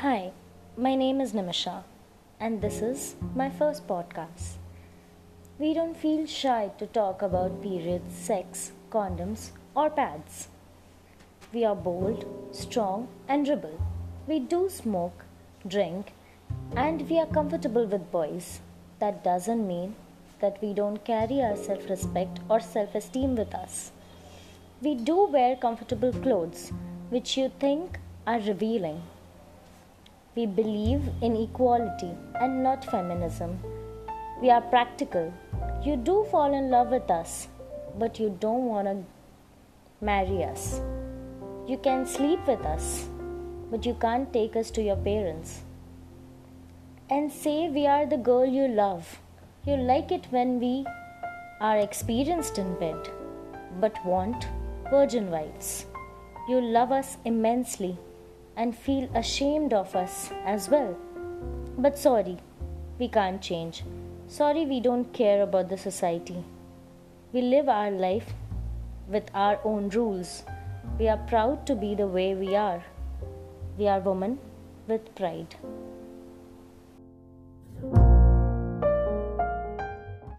Hi, my name is Nimisha, and this is my first podcast. We don't feel shy to talk about periods, sex, condoms, or pads. We are bold, strong, and rebel. We do smoke, drink, and we are comfortable with boys. That doesn't mean that we don't carry our self respect or self esteem with us. We do wear comfortable clothes, which you think are revealing. We believe in equality and not feminism. We are practical. You do fall in love with us, but you don't want to marry us. You can sleep with us, but you can't take us to your parents. And say we are the girl you love. You like it when we are experienced in bed, but want virgin wives. You love us immensely and feel ashamed of us as well. But sorry, we can't change. Sorry, we don't care about the society. We live our life with our own rules. We are proud to be the way we are. We are women with pride.